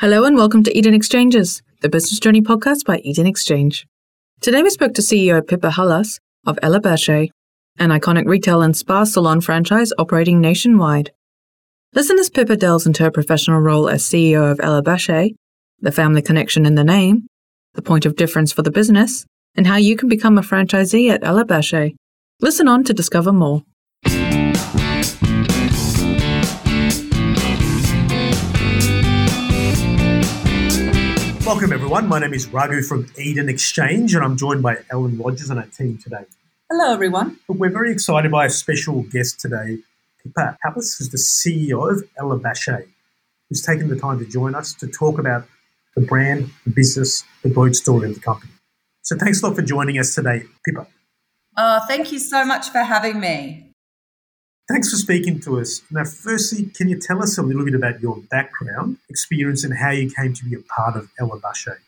Hello and welcome to Eden Exchanges, the business journey podcast by Eden Exchange. Today we spoke to CEO Pippa Hallas of Ella an iconic retail and spa salon franchise operating nationwide. Listen as Pippa delves into her professional role as CEO of Ella the family connection in the name, the point of difference for the business, and how you can become a franchisee at Ella. Listen on to discover more. Welcome, everyone. My name is Raghu from Eden Exchange, and I'm joined by Ellen Rogers and our team today. Hello, everyone. We're very excited by a special guest today, Pippa Hallas, who's the CEO of Ella Bache, who's taken the time to join us to talk about the brand, the business, the growth story of the company. So thanks a lot for joining us today, Pippa. Oh, thank you so much for having me. Thanks for speaking to us. Now, firstly, can you tell us a little bit about your background, experience, and how you came to be a part of Ella Bache?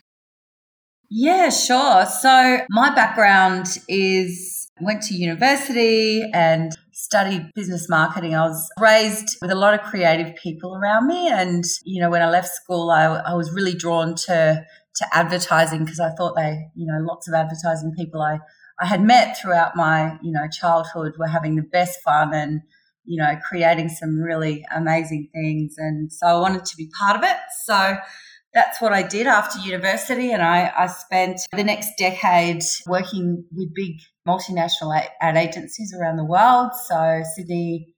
Yeah, sure. So, my background is went to university and studied business marketing. I was raised with a lot of creative people around me, and you know, when I left school, I, I was really drawn to to advertising because I thought they, you know, lots of advertising people I I had met throughout my, you know, childhood were having the best fun and, you know, creating some really amazing things. And so I wanted to be part of it. So that's what I did after university. And I, I spent the next decade working with big multinational ad agencies around the world. So Sydney,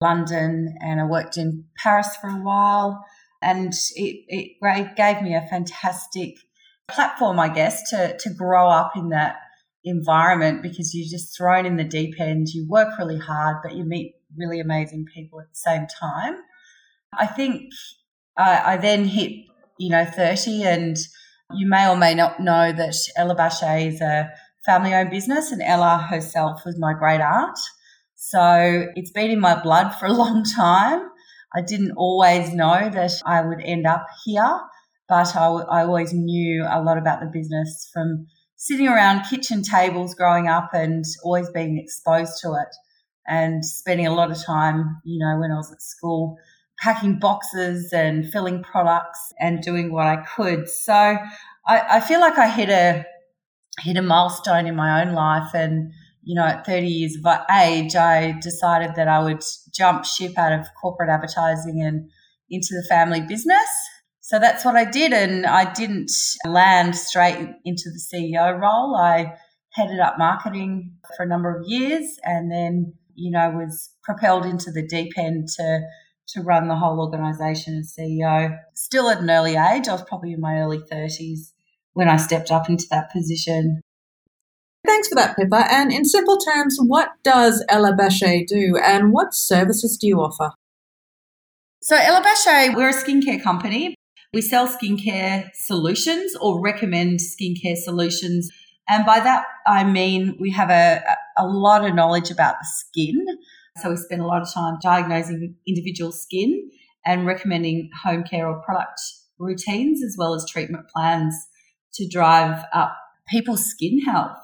London, and I worked in Paris for a while. And it, it gave me a fantastic platform, I guess, to, to grow up in that environment because you're just thrown in the deep end. You work really hard, but you meet really amazing people at the same time. I think I, I then hit, you know, 30 and you may or may not know that Ella Bache is a family owned business and Ella herself was my great aunt. So it's been in my blood for a long time. I didn't always know that I would end up here, but I, I always knew a lot about the business from sitting around kitchen tables growing up and always being exposed to it and spending a lot of time, you know, when I was at school, packing boxes and filling products and doing what I could. So I, I feel like I hit a hit a milestone in my own life and you know, at 30 years of age, I decided that I would jump ship out of corporate advertising and into the family business. So that's what I did. And I didn't land straight into the CEO role. I headed up marketing for a number of years and then, you know, was propelled into the deep end to to run the whole organization as CEO. Still at an early age, I was probably in my early 30s when I stepped up into that position. Thanks for that, Pippa. And in simple terms, what does Ella Bache do and what services do you offer? So, Ella Bache, we're a skincare company, we sell skincare solutions or recommend skincare solutions. And by that, I mean we have a, a lot of knowledge about the skin. So we spend a lot of time diagnosing individual skin and recommending home care or product routines as well as treatment plans to drive up people's skin health.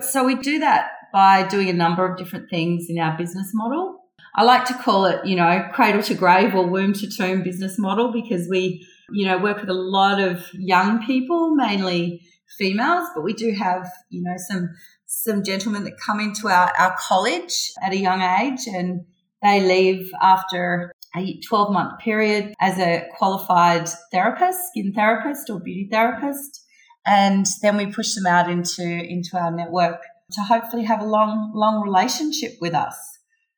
So we do that by doing a number of different things in our business model. I like to call it, you know, cradle to grave or womb to tomb business model because we you know, work with a lot of young people, mainly females, but we do have, you know, some some gentlemen that come into our, our college at a young age and they leave after a 12 month period as a qualified therapist, skin therapist or beauty therapist. And then we push them out into, into our network to hopefully have a long, long relationship with us.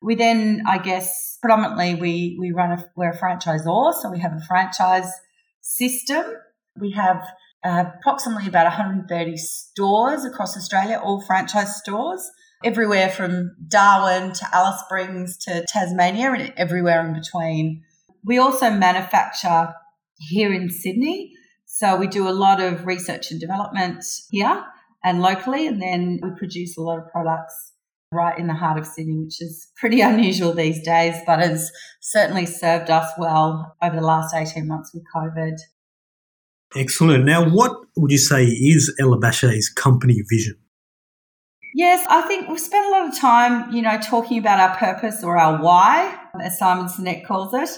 We then, I guess, predominantly we, we run a, we're a franchisor. So we have a franchise system. We have uh, approximately about 130 stores across Australia, all franchise stores, everywhere from Darwin to Alice Springs to Tasmania and everywhere in between. We also manufacture here in Sydney. So we do a lot of research and development here and locally, and then we produce a lot of products right in the heart of Sydney, which is pretty unusual these days, but has certainly served us well over the last 18 months with COVID. Excellent. Now, what would you say is Ella Bache's company vision? Yes, I think we've spent a lot of time, you know, talking about our purpose or our why, as Simon Sinek calls it.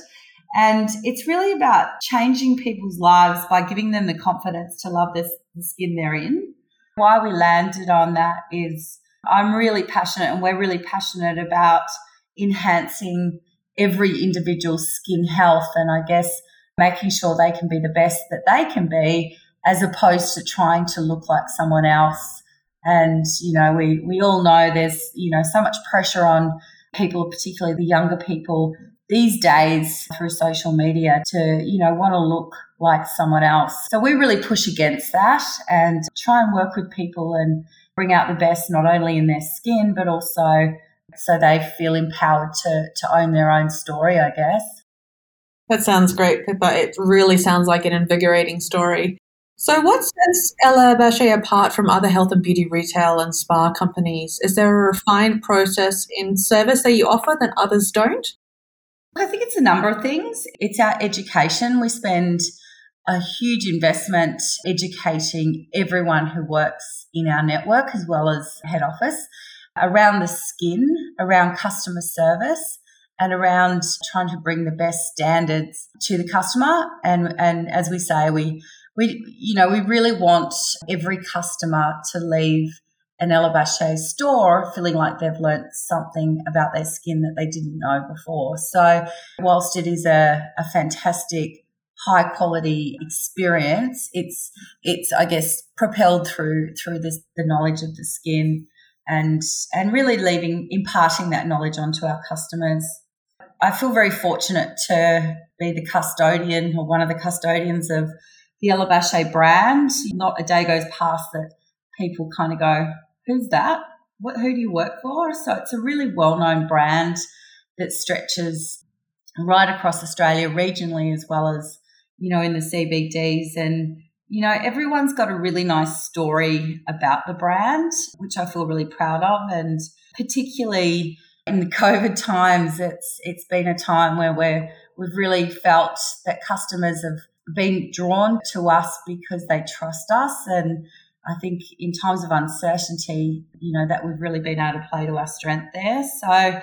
And it's really about changing people's lives by giving them the confidence to love this, the skin they're in. Why we landed on that is I'm really passionate and we're really passionate about enhancing every individual's skin health and I guess making sure they can be the best that they can be as opposed to trying to look like someone else. And, you know, we, we all know there's, you know, so much pressure on people, particularly the younger people these days through social media to, you know, want to look like someone else. So we really push against that and try and work with people and bring out the best not only in their skin, but also so they feel empowered to, to own their own story, I guess. That sounds great, Pippa. It really sounds like an invigorating story. So, what sets Ella Bache apart from other health and beauty retail and spa companies? Is there a refined process in service that you offer that others don't? I think it's a number of things. It's our education. We spend a huge investment educating everyone who works in our network as well as head office around the skin, around customer service, and around trying to bring the best standards to the customer. And and as we say, we we you know we really want every customer to leave an Ella Bache store feeling like they've learnt something about their skin that they didn't know before. So whilst it is a, a fantastic high quality experience, it's it's I guess propelled through through this, the knowledge of the skin and and really leaving imparting that knowledge onto our customers. I feel very fortunate to be the custodian or one of the custodians of the Ella Bache brand. Not a day goes past that people kind of go, who's that? What, who do you work for? So it's a really well known brand that stretches right across Australia, regionally as well as, you know, in the CBDs. And, you know, everyone's got a really nice story about the brand, which I feel really proud of. And particularly in the COVID times, it's it's been a time where we're we've really felt that customers have been drawn to us because they trust us and I think in times of uncertainty, you know, that we've really been able to play to our strength there. So,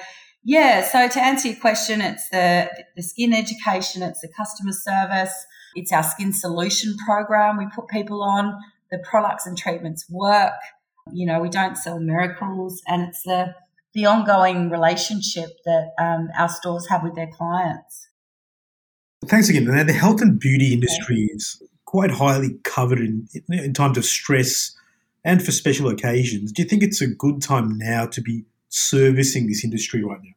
yeah, so to answer your question, it's the, the skin education, it's the customer service, it's our skin solution program we put people on, the products and treatments work. You know, we don't sell miracles, and it's the the ongoing relationship that um, our stores have with their clients. Thanks again. Now, the health and beauty industry is quite highly covered in, in times of stress and for special occasions. Do you think it's a good time now to be servicing this industry right now?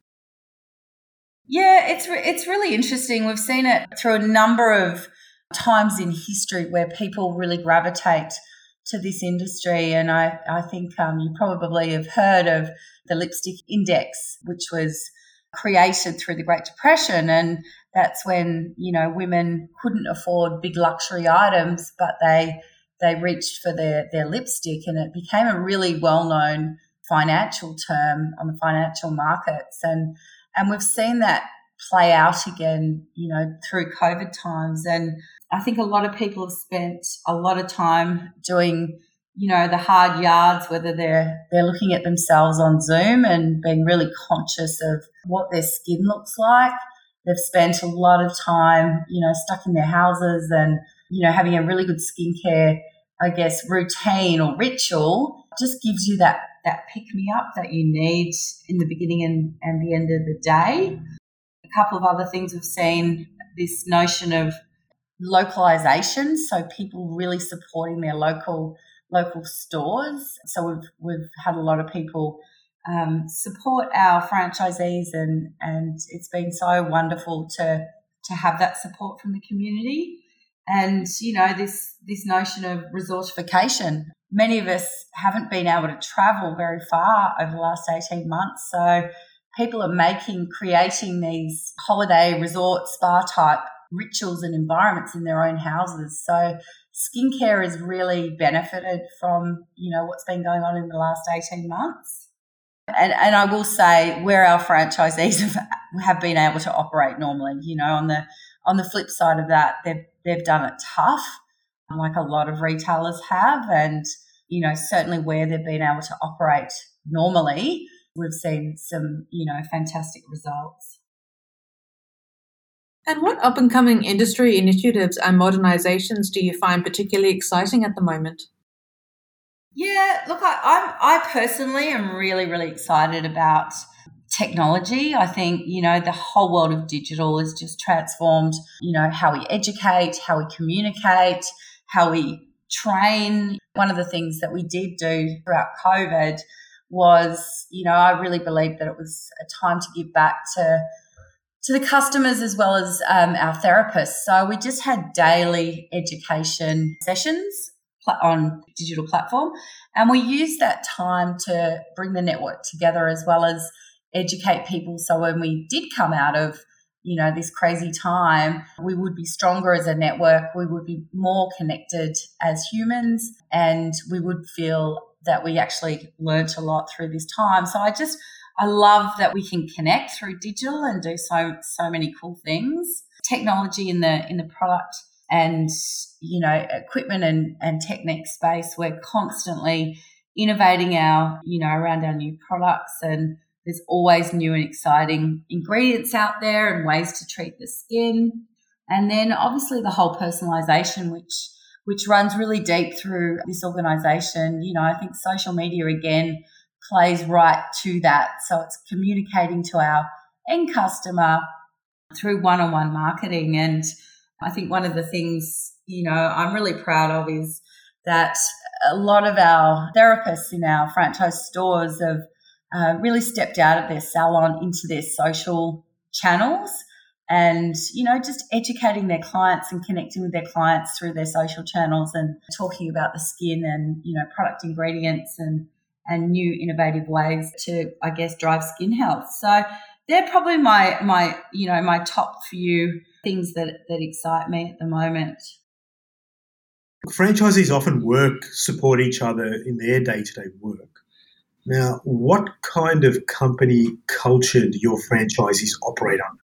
Yeah, it's re- it's really interesting. We've seen it through a number of times in history where people really gravitate to this industry, and I I think um, you probably have heard of the lipstick index, which was created through the Great Depression, and that's when you know women couldn't afford big luxury items, but they they reached for their their lipstick, and it became a really well known financial term on the financial markets, and and we've seen that play out again, you know, through COVID times, and I think a lot of people have spent a lot of time doing you know the hard yards whether they're they're looking at themselves on zoom and being really conscious of what their skin looks like. They've spent a lot of time, you know, stuck in their houses and, you know, having a really good skincare, I guess, routine or ritual just gives you that that pick me up that you need in the beginning and, and the end of the day. A couple of other things we've seen this notion of localization, so people really supporting their local local stores. So we've we've had a lot of people um, support our franchisees, and and it's been so wonderful to to have that support from the community. And you know this this notion of resortification. Many of us haven't been able to travel very far over the last eighteen months, so people are making creating these holiday resort spa type rituals and environments in their own houses. So skincare has really benefited from you know what's been going on in the last 18 months. And, and I will say where our franchisees have, have been able to operate normally, you know, on the on the flip side of that, they've they've done it tough, like a lot of retailers have, and you know, certainly where they've been able to operate normally, we've seen some, you know, fantastic results. And what up and coming industry initiatives and modernizations do you find particularly exciting at the moment? Yeah, look, I, I'm, I personally am really, really excited about technology. I think, you know, the whole world of digital has just transformed, you know, how we educate, how we communicate, how we train. One of the things that we did do throughout COVID was, you know, I really believed that it was a time to give back to to the customers as well as um, our therapists. So we just had daily education sessions on digital platform, and we used that time to bring the network together as well as educate people. So when we did come out of you know this crazy time we would be stronger as a network. We would be more connected as humans and we would feel that we actually learnt a lot through this time. So i just i love that we can connect through digital and do so so many cool things. Technology in the in the product and you know equipment and and technique space we're constantly innovating our you know around our new products and there's always new and exciting ingredients out there and ways to treat the skin. And then obviously the whole personalization, which which runs really deep through this organization. You know, I think social media again plays right to that. So it's communicating to our end customer through one-on-one marketing. And I think one of the things, you know, I'm really proud of is that a lot of our therapists in our franchise stores have uh, really stepped out of their salon into their social channels and you know just educating their clients and connecting with their clients through their social channels and talking about the skin and you know product ingredients and and new innovative ways to i guess drive skin health. So they're probably my my you know my top few things that that excite me at the moment. Franchisees often work support each other in their day-to-day work now, what kind of company culture do your franchisees operate under?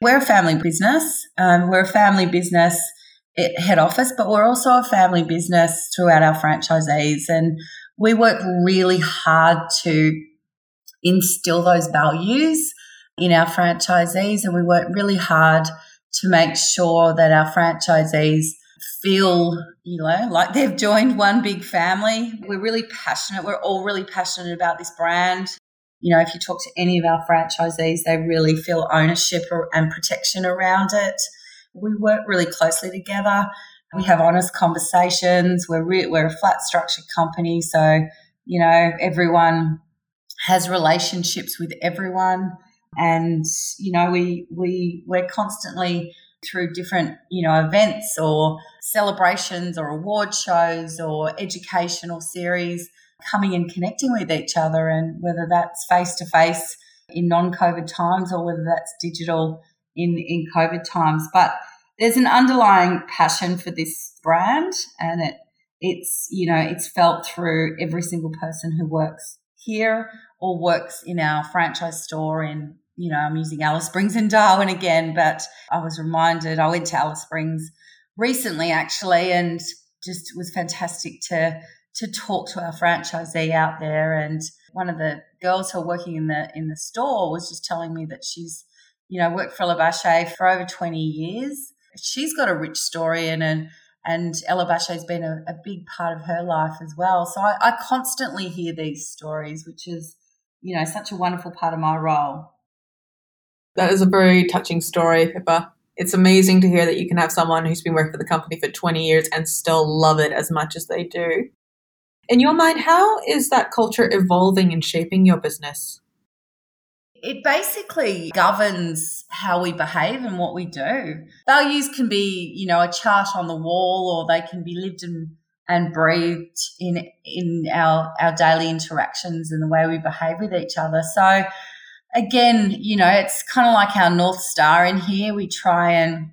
We're a family business. Um, we're a family business head office, but we're also a family business throughout our franchisees. And we work really hard to instill those values in our franchisees. And we work really hard to make sure that our franchisees feel, you know, like they've joined one big family. We're really passionate. We're all really passionate about this brand. You know, if you talk to any of our franchisees, they really feel ownership and protection around it. We work really closely together. We have honest conversations. We're re- we're a flat structured company, so you know everyone has relationships with everyone, and you know we we we're constantly through different, you know, events or celebrations or award shows or educational series, coming and connecting with each other, and whether that's face to face in non-COVID times or whether that's digital in in COVID times. But there's an underlying passion for this brand, and it it's you know it's felt through every single person who works here or works in our franchise store in you know, I'm using Alice Springs in Darwin again, but I was reminded I went to Alice Springs recently actually and just was fantastic to to talk to our franchisee out there. And one of the girls who are working in the in the store was just telling me that she's you know worked for Ella Bache for over 20 years. She's got a rich story and and, and Ella Bache has been a, a, big part of her life as well. So I, I constantly hear these stories which is you know such a wonderful part of my role that is a very touching story, Pippa. It's amazing to hear that you can have someone who's been working for the company for 20 years and still love it as much as they do. In your mind, how is that culture evolving and shaping your business? It basically governs how we behave and what we do. Values can be, you know, a chart on the wall or they can be lived and, and breathed in in our our daily interactions and the way we behave with each other. So again, you know, it's kind of like our North Star in here. We try and,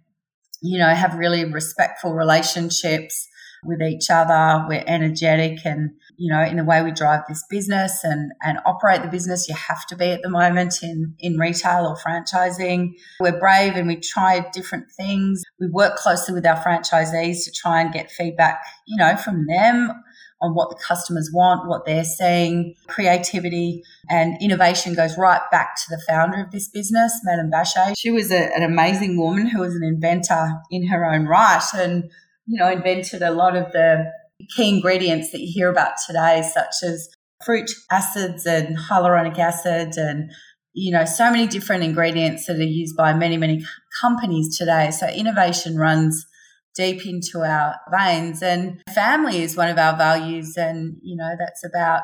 you know, have really respectful relationships with each other. We're energetic and, you know, in the way we drive this business and, and operate the business, you have to be at the moment in, in retail or franchising. We're brave and we try different things. We work closely with our franchisees to try and get feedback, you know, from them on what the customers want, what they're seeing, creativity and innovation goes right back to the founder of this business, Madame Bache. She was a, an amazing woman who was an inventor in her own right and, you know, invented a lot of the key ingredients that you hear about today, such as fruit acids and hyaluronic acid and you know so many different ingredients that are used by many many companies today so innovation runs deep into our veins. And family is one of our values. And, you know, that's about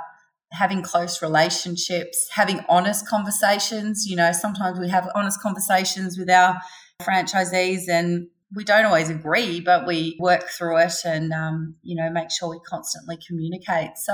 having close relationships, having honest conversations. You know, sometimes we have honest conversations with our franchisees and we don't always agree, but we work through it and, um, you know, make sure we constantly communicate. So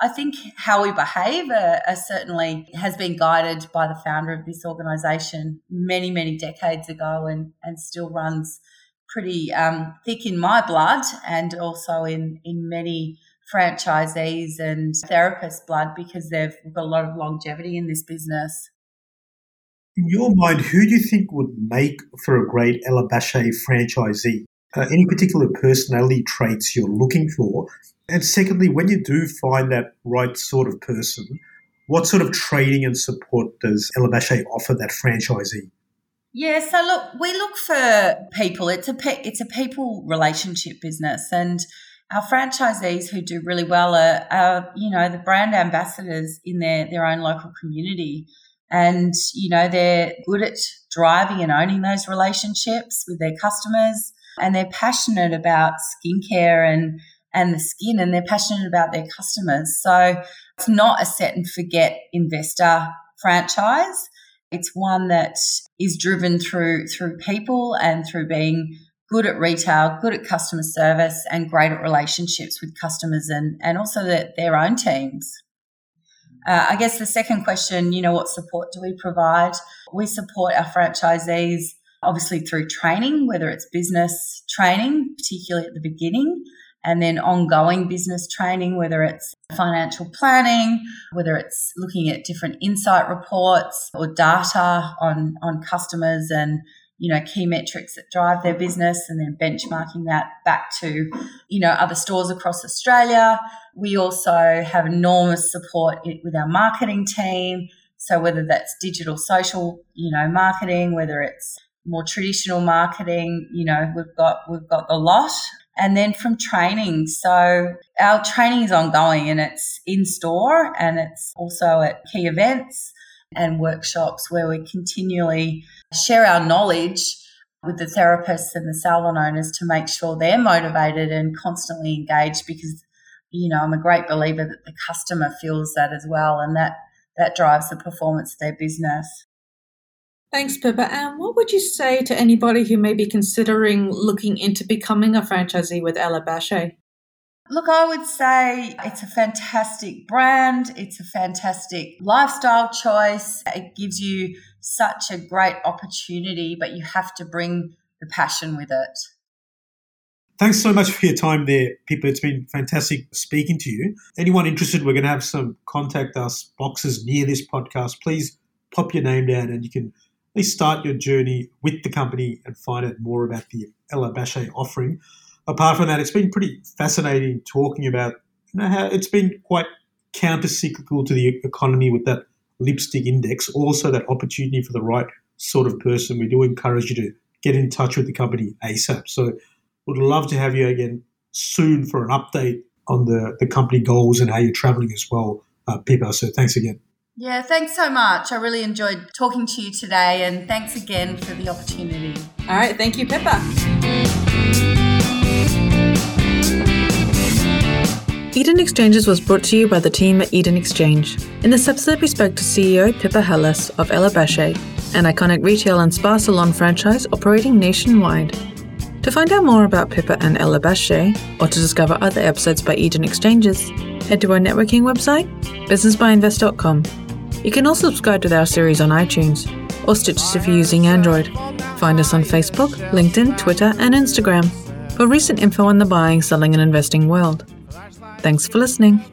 I think how we behave uh, uh, certainly has been guided by the founder of this organisation many, many decades ago and, and still runs pretty um, thick in my blood and also in, in many franchisees and therapists' blood because they've got a lot of longevity in this business. In your mind, who do you think would make for a great Ella franchisee? Uh, any particular personality traits you're looking for? And secondly, when you do find that right sort of person, what sort of training and support does Ella offer that franchisee? Yeah, so look, we look for people. It's a pe- it's a people relationship business, and our franchisees who do really well are, are, you know the brand ambassadors in their their own local community, and you know they're good at driving and owning those relationships with their customers, and they're passionate about skincare and and the skin, and they're passionate about their customers. So it's not a set and forget investor franchise it's one that is driven through through people and through being good at retail, good at customer service, and great at relationships with customers and and also the, their own teams. Uh, I guess the second question, you know, what support do we provide? We support our franchisees obviously through training, whether it's business training, particularly at the beginning, and then ongoing business training, whether it's financial planning, whether it's looking at different insight reports or data on, on customers and you know key metrics that drive their business and then benchmarking that back to you know other stores across Australia. We also have enormous support with our marketing team. So whether that's digital social you know marketing whether it's more traditional marketing you know we've got we've got the lot and then from training. So our training is ongoing and it's in store and it's also at key events and workshops where we continually share our knowledge with the therapists and the salon owners to make sure they're motivated and constantly engaged because you know I'm a great believer that the customer feels that as well and that that drives the performance of their business. Thanks, Pippa. And what would you say to anybody who may be considering looking into becoming a franchisee with Ella Bache? Look, I would say it's a fantastic brand. It's a fantastic lifestyle choice. It gives you such a great opportunity, but you have to bring the passion with it. Thanks so much for your time there, Pippa. It's been fantastic speaking to you. Anyone interested, we're going to have some contact us boxes near this podcast. Please pop your name down and you can least start your journey with the company and find out more about the Ella Bache offering. Apart from that, it's been pretty fascinating talking about you know, how it's been quite counter cyclical to the economy with that lipstick index, also that opportunity for the right sort of person. We do encourage you to get in touch with the company ASAP. So would love to have you again soon for an update on the, the company goals and how you're traveling as well, uh, Pippa. So thanks again. Yeah, thanks so much. I really enjoyed talking to you today, and thanks again for the opportunity. All right, thank you, Pippa. Eden Exchanges was brought to you by the team at Eden Exchange. In this episode, we spoke to CEO Pippa Hallas of Ella Bache, an iconic retail and spa salon franchise operating nationwide. To find out more about Pippa and Ella Bache, or to discover other episodes by Eden Exchanges, head to our networking website, businessbyinvest.com. You can also subscribe to our series on iTunes or Stitcher if you're using Android. Find us on Facebook, LinkedIn, Twitter, and Instagram for recent info on the buying, selling, and investing world. Thanks for listening.